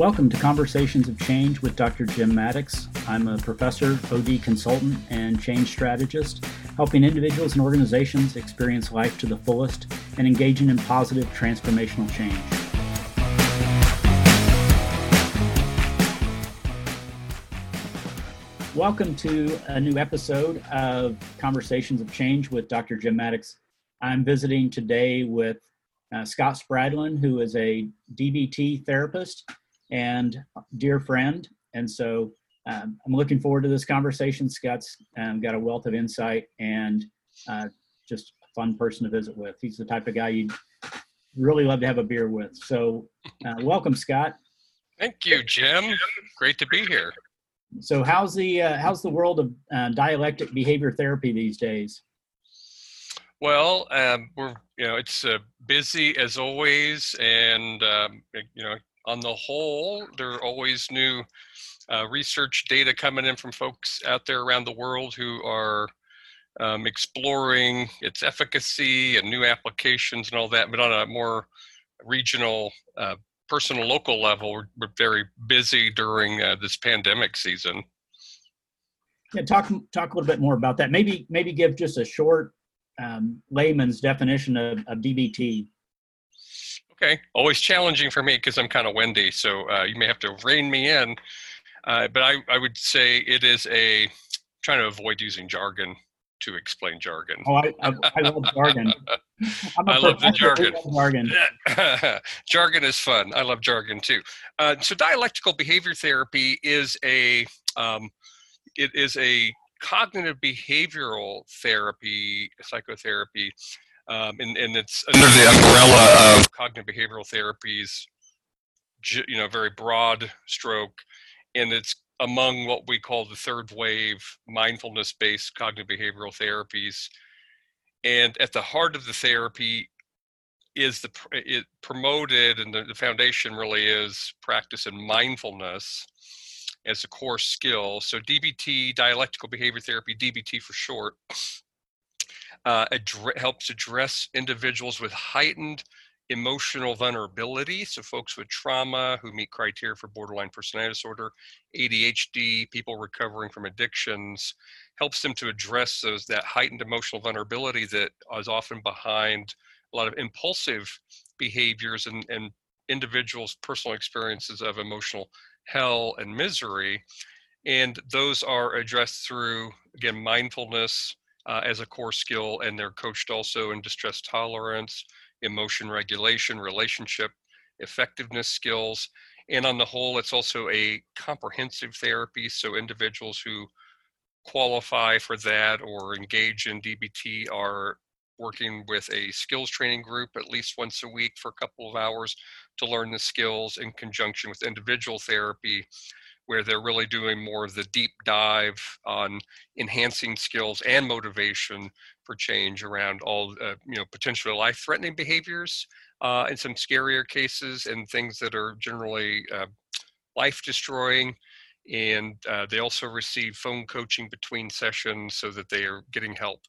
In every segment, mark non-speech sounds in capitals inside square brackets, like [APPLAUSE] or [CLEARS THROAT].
Welcome to Conversations of Change with Dr. Jim Maddox. I'm a professor, OD consultant, and change strategist, helping individuals and organizations experience life to the fullest and engaging in positive transformational change. Welcome to a new episode of Conversations of Change with Dr. Jim Maddox. I'm visiting today with uh, Scott Spradlin, who is a DBT therapist and dear friend. And so um, I'm looking forward to this conversation. Scott's um, got a wealth of insight and uh, just a fun person to visit with. He's the type of guy you'd really love to have a beer with. So, uh, welcome, Scott. Thank you, Jim. Great to be here. So, how's the uh, how's the world of uh, dialectic behavior therapy these days? Well, um, we're you know it's uh, busy as always, and um, you know on the whole, there are always new uh, research data coming in from folks out there around the world who are um, exploring its efficacy and new applications and all that. But on a more regional, uh, personal, local level, we're, we're very busy during uh, this pandemic season. Yeah, talk talk a little bit more about that. Maybe maybe give just a short um, layman's definition of, of DBT. Okay, always challenging for me because I'm kind of windy, so uh, you may have to rein me in. Uh, but I, I would say it is a trying to avoid using jargon to explain jargon. Oh, I, I, I love jargon. [LAUGHS] I love the jargon. jargon. [LAUGHS] jargon is fun. I love jargon too. Uh, so dialectical behavior therapy is a um, it is a cognitive behavioral therapy, psychotherapy um, and, and it's under the umbrella of cognitive behavioral therapies, you know, very broad stroke, and it's among what we call the third wave mindfulness-based cognitive behavioral therapies. And at the heart of the therapy is the it promoted, and the, the foundation really is practice and mindfulness as a core skill. So DBT, dialectical behavior therapy, DBT for short, uh, helps address individuals with heightened emotional vulnerability. So, folks with trauma who meet criteria for borderline personality disorder, ADHD, people recovering from addictions, helps them to address those that heightened emotional vulnerability that is often behind a lot of impulsive behaviors and, and individuals' personal experiences of emotional hell and misery. And those are addressed through, again, mindfulness, uh, as a core skill, and they're coached also in distress tolerance, emotion regulation, relationship effectiveness skills. And on the whole, it's also a comprehensive therapy. So individuals who qualify for that or engage in DBT are working with a skills training group at least once a week for a couple of hours to learn the skills in conjunction with individual therapy where they're really doing more of the deep dive on enhancing skills and motivation for change around all uh, you know potentially life-threatening behaviors uh, some scarier cases and things that are generally uh, life-destroying. And uh, they also receive phone coaching between sessions so that they are getting help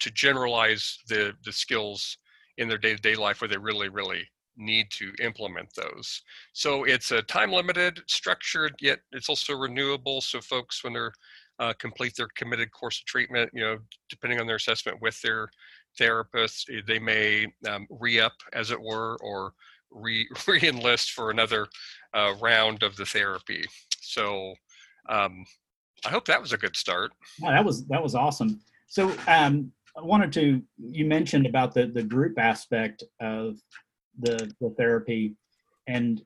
to generalize the the skills in their day-to-day life where they really really need to implement those. So it's a time limited, structured, yet it's also renewable. So folks, when they're uh, complete their committed course of treatment, you know, depending on their assessment with their therapist, eh, they may um, re-up, as it were, or re [LAUGHS] re-enlist for another uh, round of the therapy. So um, I hope that was a good start. Yeah, that was that was awesome. So um, I wanted to you mentioned about the the group aspect of the, the therapy. And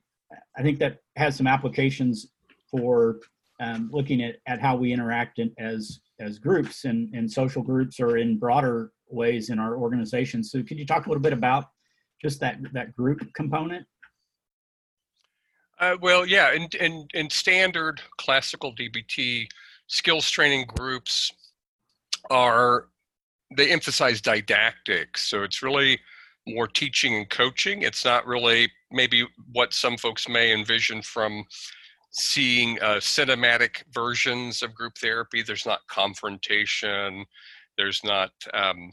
I think that has some applications for um, looking at, at how we interact in, as as groups and in social groups or in broader ways in our organizations. So could you talk a little bit about just that that group component? Uh, well, yeah, in, in, in standard classical DBT skills training groups are they emphasize didactics, so it's really more teaching and coaching. It's not really maybe what some folks may envision from seeing uh, cinematic versions of group therapy. There's not confrontation. There's not um,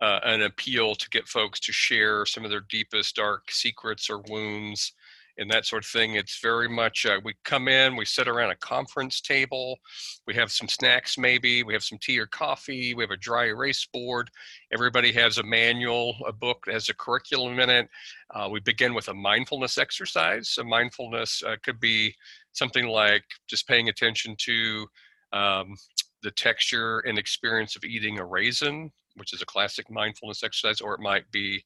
uh, an appeal to get folks to share some of their deepest dark secrets or wounds and that sort of thing. It's very much uh, we come in, we sit around a conference table, we have some snacks maybe, we have some tea or coffee, we have a dry erase board. Everybody has a manual, a book that has a curriculum in it. Uh, we begin with a mindfulness exercise. A mindfulness uh, could be something like just paying attention to um, the texture and experience of eating a raisin, which is a classic mindfulness exercise, or it might be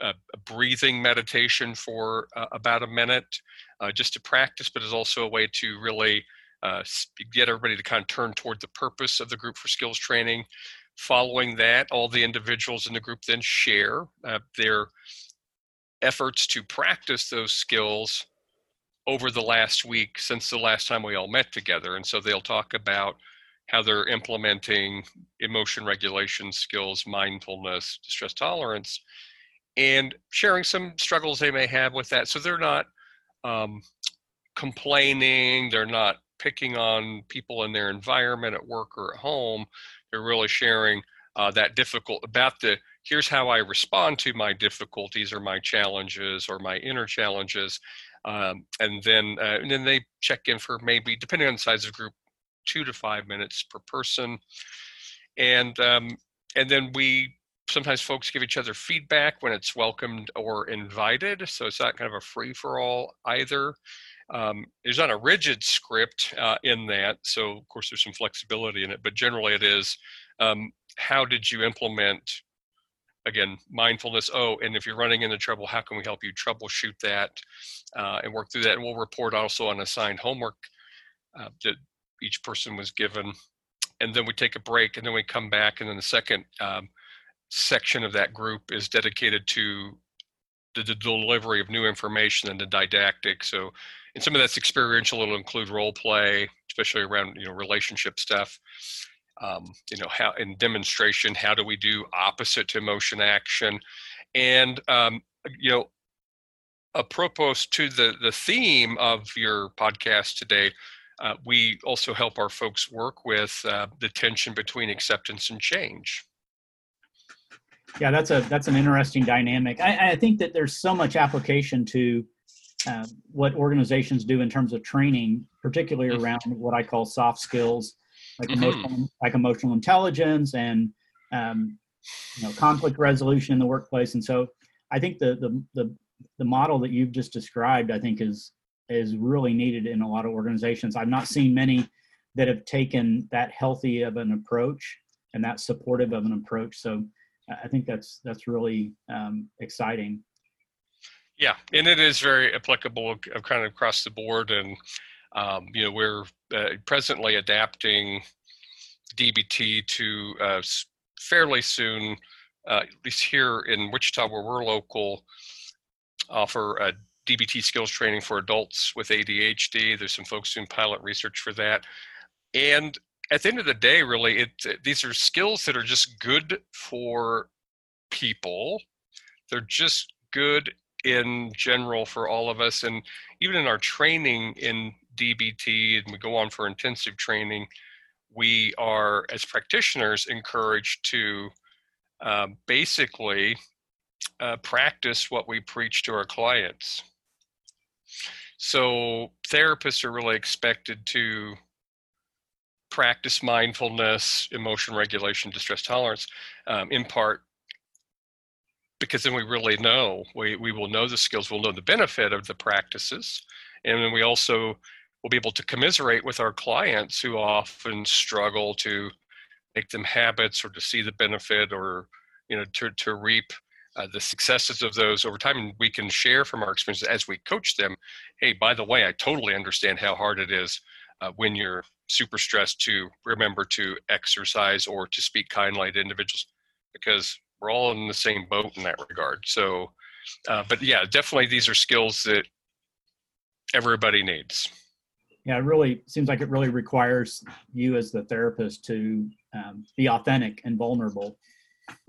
a, breathing meditation for uh, about a minute uh, just to practice, but is also a way to really uh, get everybody to kind of turn toward the purpose of the group for skills training. Following that, all the individuals in the group then share uh, their efforts to practice those skills over the last week since the last time we all met together. And so they'll talk about how they're implementing emotion regulation skills, mindfulness, distress tolerance, and sharing some struggles they may have with that. So they're not um, complaining, they're not picking on people in their environment at work or at home. They're really sharing uh, that difficult about the here's how I respond to my difficulties or my challenges or my inner challenges. Um, and then uh, and then they check in for maybe depending on the size of the group two to five minutes per person and um, and then we sometimes folks give each other feedback when it's welcomed or invited so it's not kind of a free for all either. Um, there's not a rigid script uh, in that so of course there's some flexibility in it but generally it is um, how did you implement again mindfulness? Oh and if you're running into trouble how can we help you troubleshoot that uh, and work through that? And we'll report also on assigned homework uh, that each person was given. And then we take a break and then we come back and then the second um, section of that group is dedicated to the, the, delivery of new information and the didactic. So, and some of that's experiential. It'll include role play, especially around you know relationship stuff. Um, you know how in demonstration, how do we do opposite to emotion action, and um, you know, apropos to the the theme of your podcast today. Uh, we also help our folks work with uh, the tension between acceptance and change yeah that's a that's an interesting dynamic i, I think that there's so much application to uh, what organizations do in terms of training particularly mm-hmm. around what i call soft skills like mm-hmm. emotional like emotional intelligence and um, you know conflict resolution in the workplace and so i think the, the the the model that you've just described i think is is really needed in a lot of organizations i've not seen many that have taken that healthy of an approach and that supportive of an approach so I think that's that's really um, exciting. Yeah, and it is very applicable kind of across the board. And um, you know, we're uh, presently adapting DBT to uh, fairly soon, uh, at least here in Wichita, where we're local, offer a DBT skills training for adults with ADHD. There's some folks doing pilot research for that. And at the end of the day, really, it these are skills that are just good for people. They're just good in general for all of us, and even in our training in DBT, and we go on for intensive training, we are as practitioners encouraged to uh, basically uh, practice what we preach to our clients. So therapists are really expected to practice mindfulness, emotion regulation, distress tolerance, um, in part because then we really know we, we will know the skills we'll know the benefit of the practices and then we also will be able to commiserate with our clients who often struggle to make them habits or to see the benefit or you know to, to reap uh, the successes of those over time and we can share from our experiences as we coach them hey by the way i totally understand how hard it is uh, when you're super stressed to remember to exercise or to speak kindly to individuals because we're all in the same boat in that regard. So, uh, but yeah, definitely these are skills that everybody needs. Yeah, it really seems like it really requires you as the therapist to um, be authentic and vulnerable.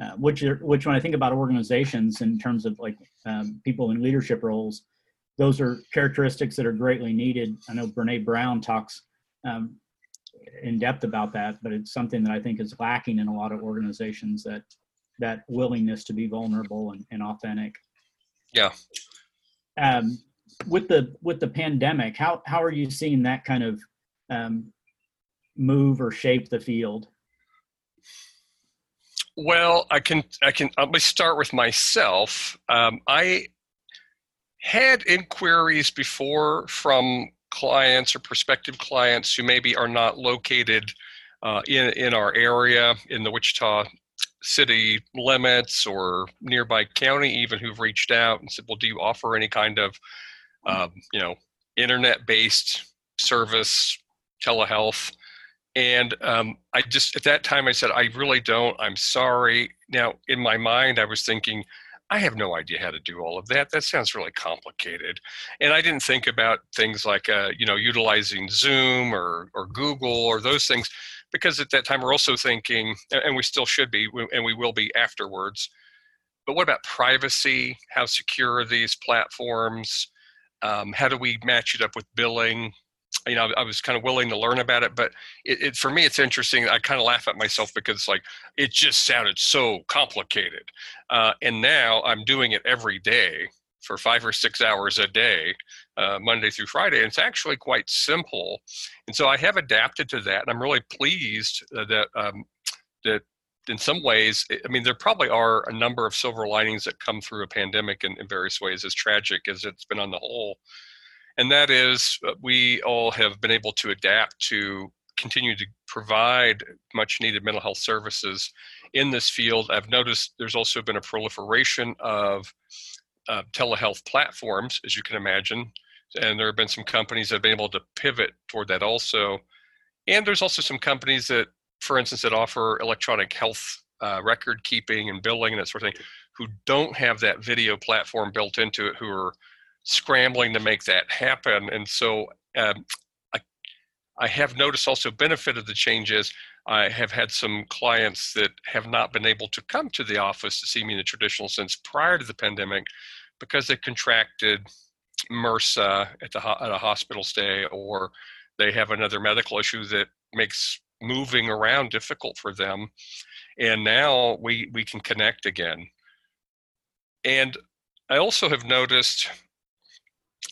Uh, which, are, which when I think about organizations in terms of like um, people in leadership roles, those are characteristics that are greatly needed. I know Brene Brown talks um, in depth about that, but it's something that I think is lacking in a lot of organizations that that willingness to be vulnerable and, and authentic. Yeah. Um, with the with the pandemic, how how are you seeing that kind of um, move or shape the field? Well, I can I can let me start with myself. Um, I had inquiries before from clients or prospective clients who maybe are not located uh, in in our area in the Wichita city limits or nearby county even who've reached out and said well do you offer any kind of um, you know internet based service telehealth? And um, i just at that time i said i really don't. I'm sorry. Now in my mind i was thinking i have no idea how to do all of that that sounds really complicated and i didn't think about things like uh, you know utilizing zoom or, or google or those things because at that time we're also thinking, and we still should be, and we will be afterwards. But what about privacy? How secure are these platforms? Um, how do we match it up with billing? You know, I was kind of willing to learn about it, but it, it for me, it's interesting. I kind of laugh at myself because like it just sounded so complicated, uh, and now I'm doing it every day for five or six hours a day, uh, Monday through Friday. And it's actually quite simple. And so I have adapted to that. And I'm really pleased that, um, that in some ways, I mean, there probably are a number of silver linings that come through a pandemic in, in various ways, as tragic as it's been on the whole. And that is, uh, we all have been able to adapt to continue to provide much needed mental health services in this field. I've noticed there's also been a proliferation of uh, telehealth platforms, as you can imagine. And there have been some companies that have been able to pivot toward that also. And there's also some companies that, for instance, that offer electronic health uh, record keeping and billing and that sort of thing, who don't have that video platform built into it, who are scrambling to make that happen. And so um, I, I have noticed also benefit of the changes. I have had some clients that have not been able to come to the office to see me in the traditional sense prior to the pandemic because they contracted MRSA at, the, at a hospital stay or they have another medical issue that makes moving around difficult for them. And now we, we can connect again. And I also have noticed,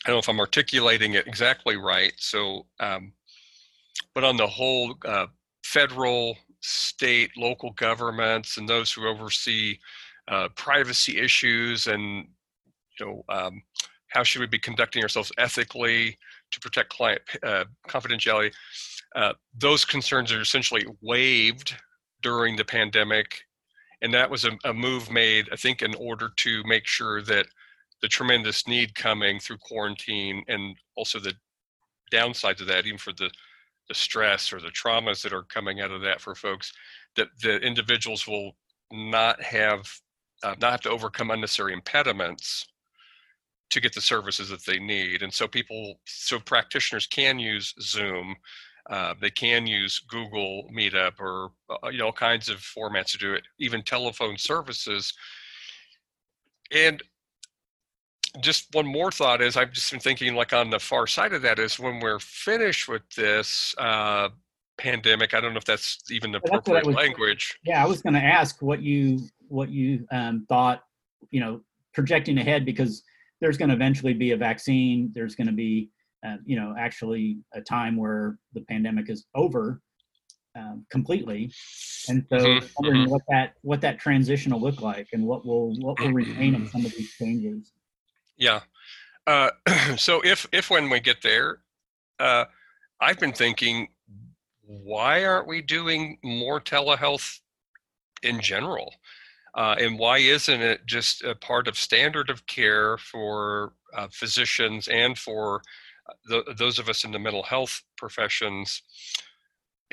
I don't know if I'm articulating it exactly right. So, um, but on the whole, uh, federal, state, local governments, and those who oversee uh, privacy issues and you know um, how should we be conducting ourselves ethically to protect client uh, confidentiality uh, those concerns are essentially waived during the pandemic and that was a, a, move made i think in order to make sure that the tremendous need coming through quarantine and also the downsides of that even for the the stress or the traumas that are coming out of that for folks that the individuals will not have uh, not have to overcome unnecessary impediments to get the services that they need. And so people, so practitioners can use Zoom. Uh, they can use Google Meetup or uh, you know all kinds of formats to do it, even telephone services. And just one more thought is I've just been thinking like on the far side of that is when we're finished with this uh, pandemic. I don't know if that's even the appropriate was, language. Yeah, I was going to ask what you what you um, thought. You know, projecting ahead because there's going to eventually be a vaccine. There's going to be, uh, you know, actually a time where the pandemic is over um, completely. And so, mm-hmm. wondering mm-hmm. what that what that transition will look like, and what will what will remain in some of these changes. Yeah. Uh, [CLEARS THROAT] so if if when we get there, uh, I've been thinking, why aren't we doing more telehealth in general? Uh, and why isn't it just a part of standard of care for uh, physicians and for uh, the, those of us in the mental health professions?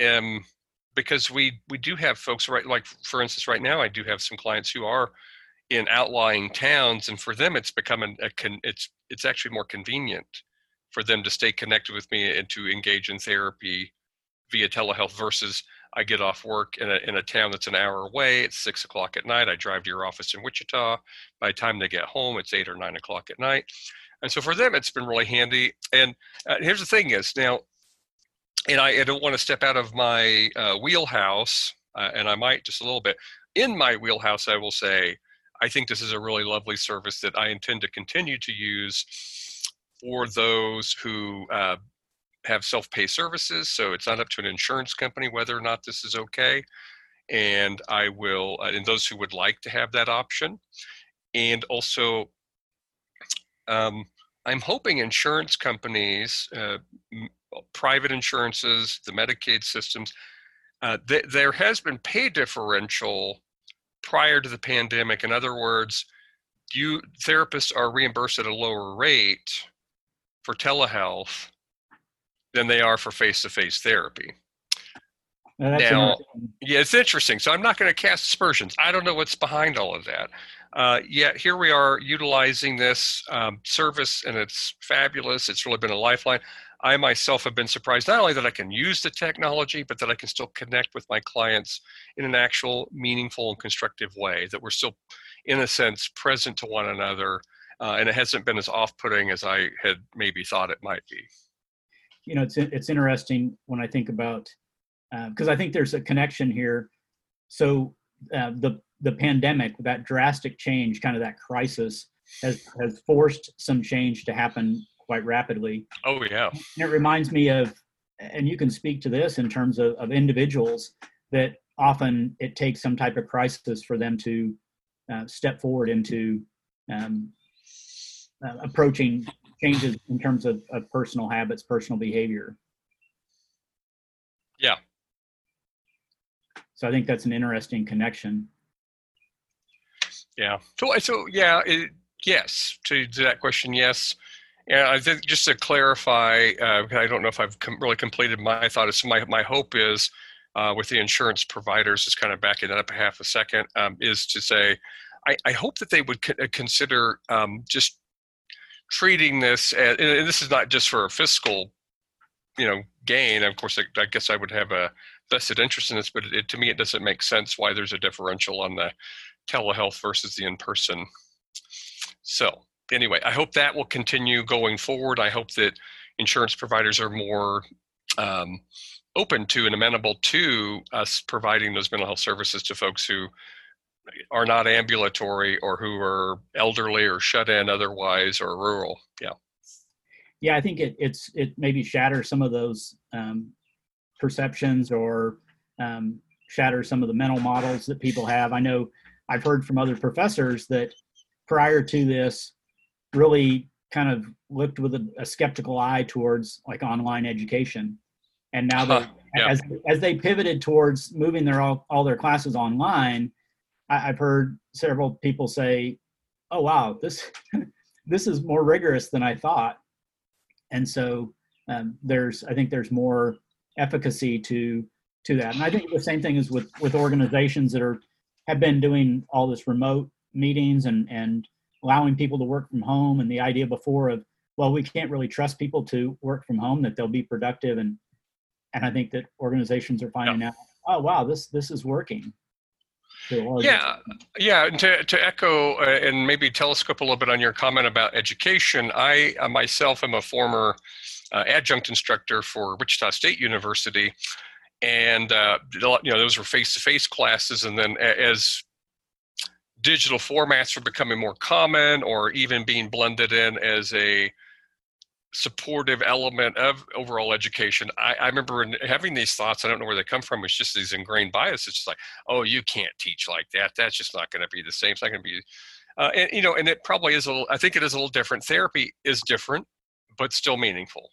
Um, because we we do have folks right like for instance right now I do have some clients who are in outlying towns and for them it's become a con, it's it's actually more convenient for them to stay connected with me and to engage in therapy via telehealth versus I get off work in a, in a town that's an hour away. It's six o'clock at night. I drive to your office in Wichita. By the time they get home, it's eight or nine o'clock at night. And so for them, it's been really handy. And uh, here's the thing is now, and I, I don't want to step out of my uh, wheelhouse, uh, and I might just a little bit. In my wheelhouse, I will say, I think this is a really lovely service that I intend to continue to use for those who uh, have self-pay services. So it's not up to an insurance company whether or not this is okay. And I will, uh, and those who would like to have that option. And also, um, I'm hoping insurance companies, uh, m- private insurances, the Medicaid systems, uh, th- there has been pay differential prior to the pandemic. In other words, you therapists are reimbursed at a lower rate for telehealth than they are for face-to-face therapy. Now, Now- Yeah, it's interesting. So I'm not going to cast aspersions. I don't know what's behind all of that. Uh, yet here we are utilizing this um, service, and it's fabulous. It's really been a lifeline. I myself have been surprised not only that I can use the technology, but that I can still connect with my clients in an actual, meaningful, and constructive way. That we're still, in a sense, present to one another, uh, and it hasn't been as off-putting as I had maybe thought it might be. you know, it's it's interesting when I think about because I think there's a connection here. So uh, the the pandemic, that drastic change, kind of that crisis, has has forced some change to happen quite rapidly. Oh yeah, And it reminds me of, and you can speak to this in terms of, of individuals that often it takes some type of crisis for them to uh, step forward into um, uh, approaching changes in terms of, of personal habits, personal behavior. Yeah. So I think that's an interesting connection. Yeah. So, so yeah, it, yes. To, to that question, yes. And I think just to clarify, uh, I don't know if I've com- really completed my thought. My my hope is uh, with the insurance providers, just kind of backing that up a half a second, um, is to say, I, I hope that they would co- consider um, just treating this, as, and this is not just for a fiscal, you know, gain. Of course, I, I guess I would have a vested interest in this, but it, to me, it doesn't make sense why there's a differential on the telehealth versus the in-person. So anyway, I hope that will continue going forward. I hope that insurance providers are more um, open to and amenable to us providing those mental health services to folks who are not ambulatory or who are elderly or shut in otherwise or rural. Yeah. Yeah, I think it, it's it maybe shatters some of those um, perceptions or um, some of the mental models that people have. I know I've heard from other professors that prior to this really kind of looked with a, a skeptical eye towards like online education. And now that Huh, yeah. as, as they pivoted towards moving their all, all their classes online, I, I've heard several people say, "Oh wow, this [LAUGHS] this is more rigorous than I thought." And so um, there's, I think there's more efficacy to to that. And I think the same thing is with with organizations that are have been doing all this remote meetings and and allowing people to work from home and the idea before of well we can't really trust people to work from home that they'll be productive and and i think that organizations are finding out oh wow this this is working to Yeah, yeah. And to, to echo uh, and maybe telescope a little bit on your comment about education, I uh, myself am a former uh, adjunct instructor for Wichita State University, and uh, you know those were face-to-face classes. And then as digital formats are becoming more common, or even being blended in as a supportive element of overall education. I, I remember having these thoughts. I don't know where they come from. It's just these ingrained biases. It's just like, oh, you can't teach like that. That's just not going to be the same. It's not going to be, uh, and you know, and it probably is a little. I think it is a little different. Therapy is different, but still meaningful.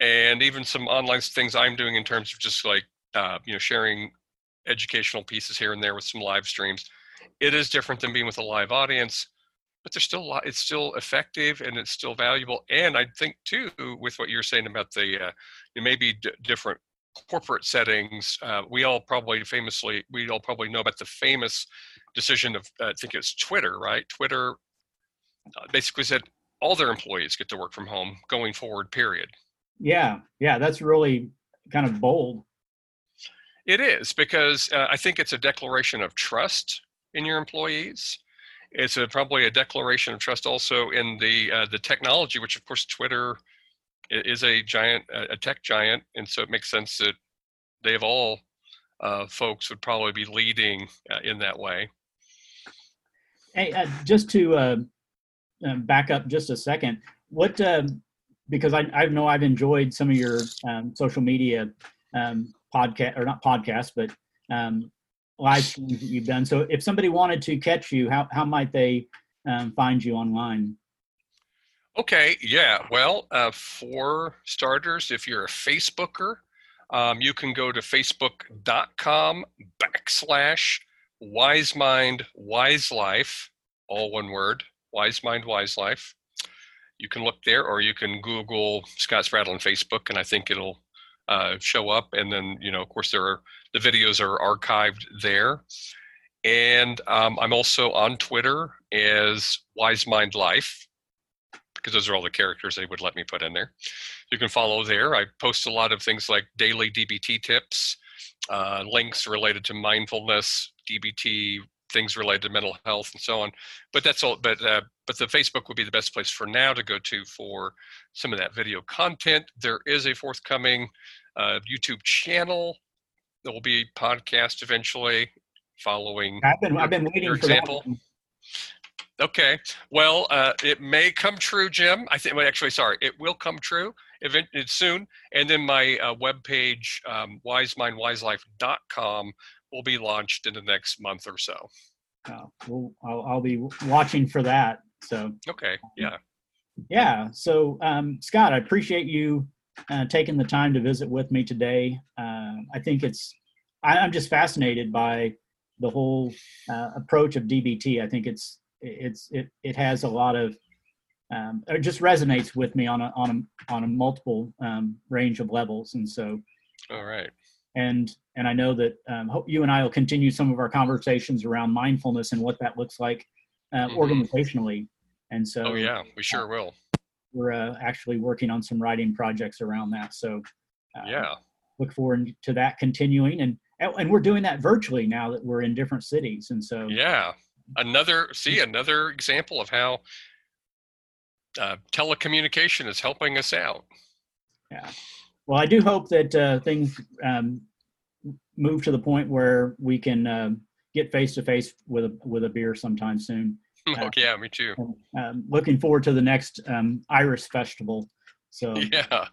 And even some online things I'm doing in terms of just like, uh, you know, sharing educational pieces here and there with some live streams. It is different than being with a live audience but there's still a lot it's still effective and it's still valuable. And i think too with what you're saying about the uh, maybe d- different corporate settings uh, we all probably famously we all probably know about the famous decision of uh, i think it's twitter right? Twitter uh, basically said all their employees get to work from home going forward period. Yeah yeah that's really kind of bold. It is because uh, I think it's a declaration of trust in your employees. It's a, probably a declaration of trust also in the uh, the technology, which of course Twitter is a giant, a tech giant, and so it makes sense that they of all uh, folks would probably be leading uh, in that way. Hey, uh, just to uh, uh, back up just a second, what um, because I, I know I've enjoyed some of your um, social media um, podcast or not podcasts, but um, live streams that you've done. So if somebody wanted to catch you, how how might they um, find you online? Okay, yeah. Well, uh, for starters, if you're a Facebooker, um, you can go to facebook.com backslash wise mind wise life, all one word, wise mind wise life. You can look there, or you can Google Scott Spradlin Facebook, and I think it'll uh, show up. And then, you know, of course, there are the videos are archived there. And um, I'm also on Twitter as Wise Mind Life because those are all the characters they would let me put in there. You can follow there. I post a lot of things like daily DBT tips, uh, links related to mindfulness, DBT, things related to mental health, and so on. But that's all. But uh, but the Facebook would be the best place for now to go to for some of that video content. There is a forthcoming uh, YouTube channel. There will be podcast eventually following. I've been I've been waiting for example. That. Okay. Well, uh, it may come true, Jim. I think. Well, actually, sorry, it will come true eventually soon. And then my uh, webpage, um, wisemindwiselife.com, will be launched in the next month or so. Uh, well, I'll, I'll, be watching for that. So. Okay. Yeah. Yeah. So, um, Scott, I appreciate you uh, taking the time to visit with me today. Uh, I think it's. I, I'm just fascinated by the whole uh, approach of DBT. I think it's it's it it has a lot of um, it just resonates with me on a on a on a multiple um, range of levels, and so. All right. And and I know that um, hope you and I will continue some of our conversations around mindfulness and what that looks like uh, mm-hmm. organizationally. And so. Oh yeah, we sure uh, will. We're uh, actually working on some writing projects around that. So. Uh, yeah. Look forward to that continuing, and and we're doing that virtually now that we're in different cities, and so. Yeah, another see another example of how uh, telecommunication is helping us out. Yeah. Well, I do hope that uh, things um, move to the point where we can uh, get face to face with a with a beer sometime soon. [LAUGHS] oh, yeah, me too. Um, looking forward to the next um, Iris Festival. So [LAUGHS] yeah.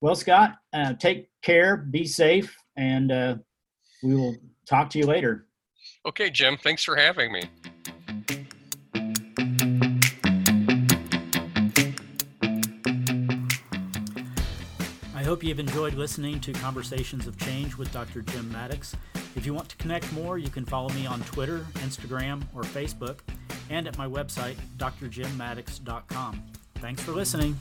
Well, Scott, uh, take care, be safe, and uh, we will talk to you later. Okay, Jim. Thanks for having me. Hope you've enjoyed listening to Conversations of Change with Dr. Jim Maddox. If you want to connect more, you can follow me on Twitter, Instagram, or Facebook, and at my website, drjimmaddox.com. Thanks for listening.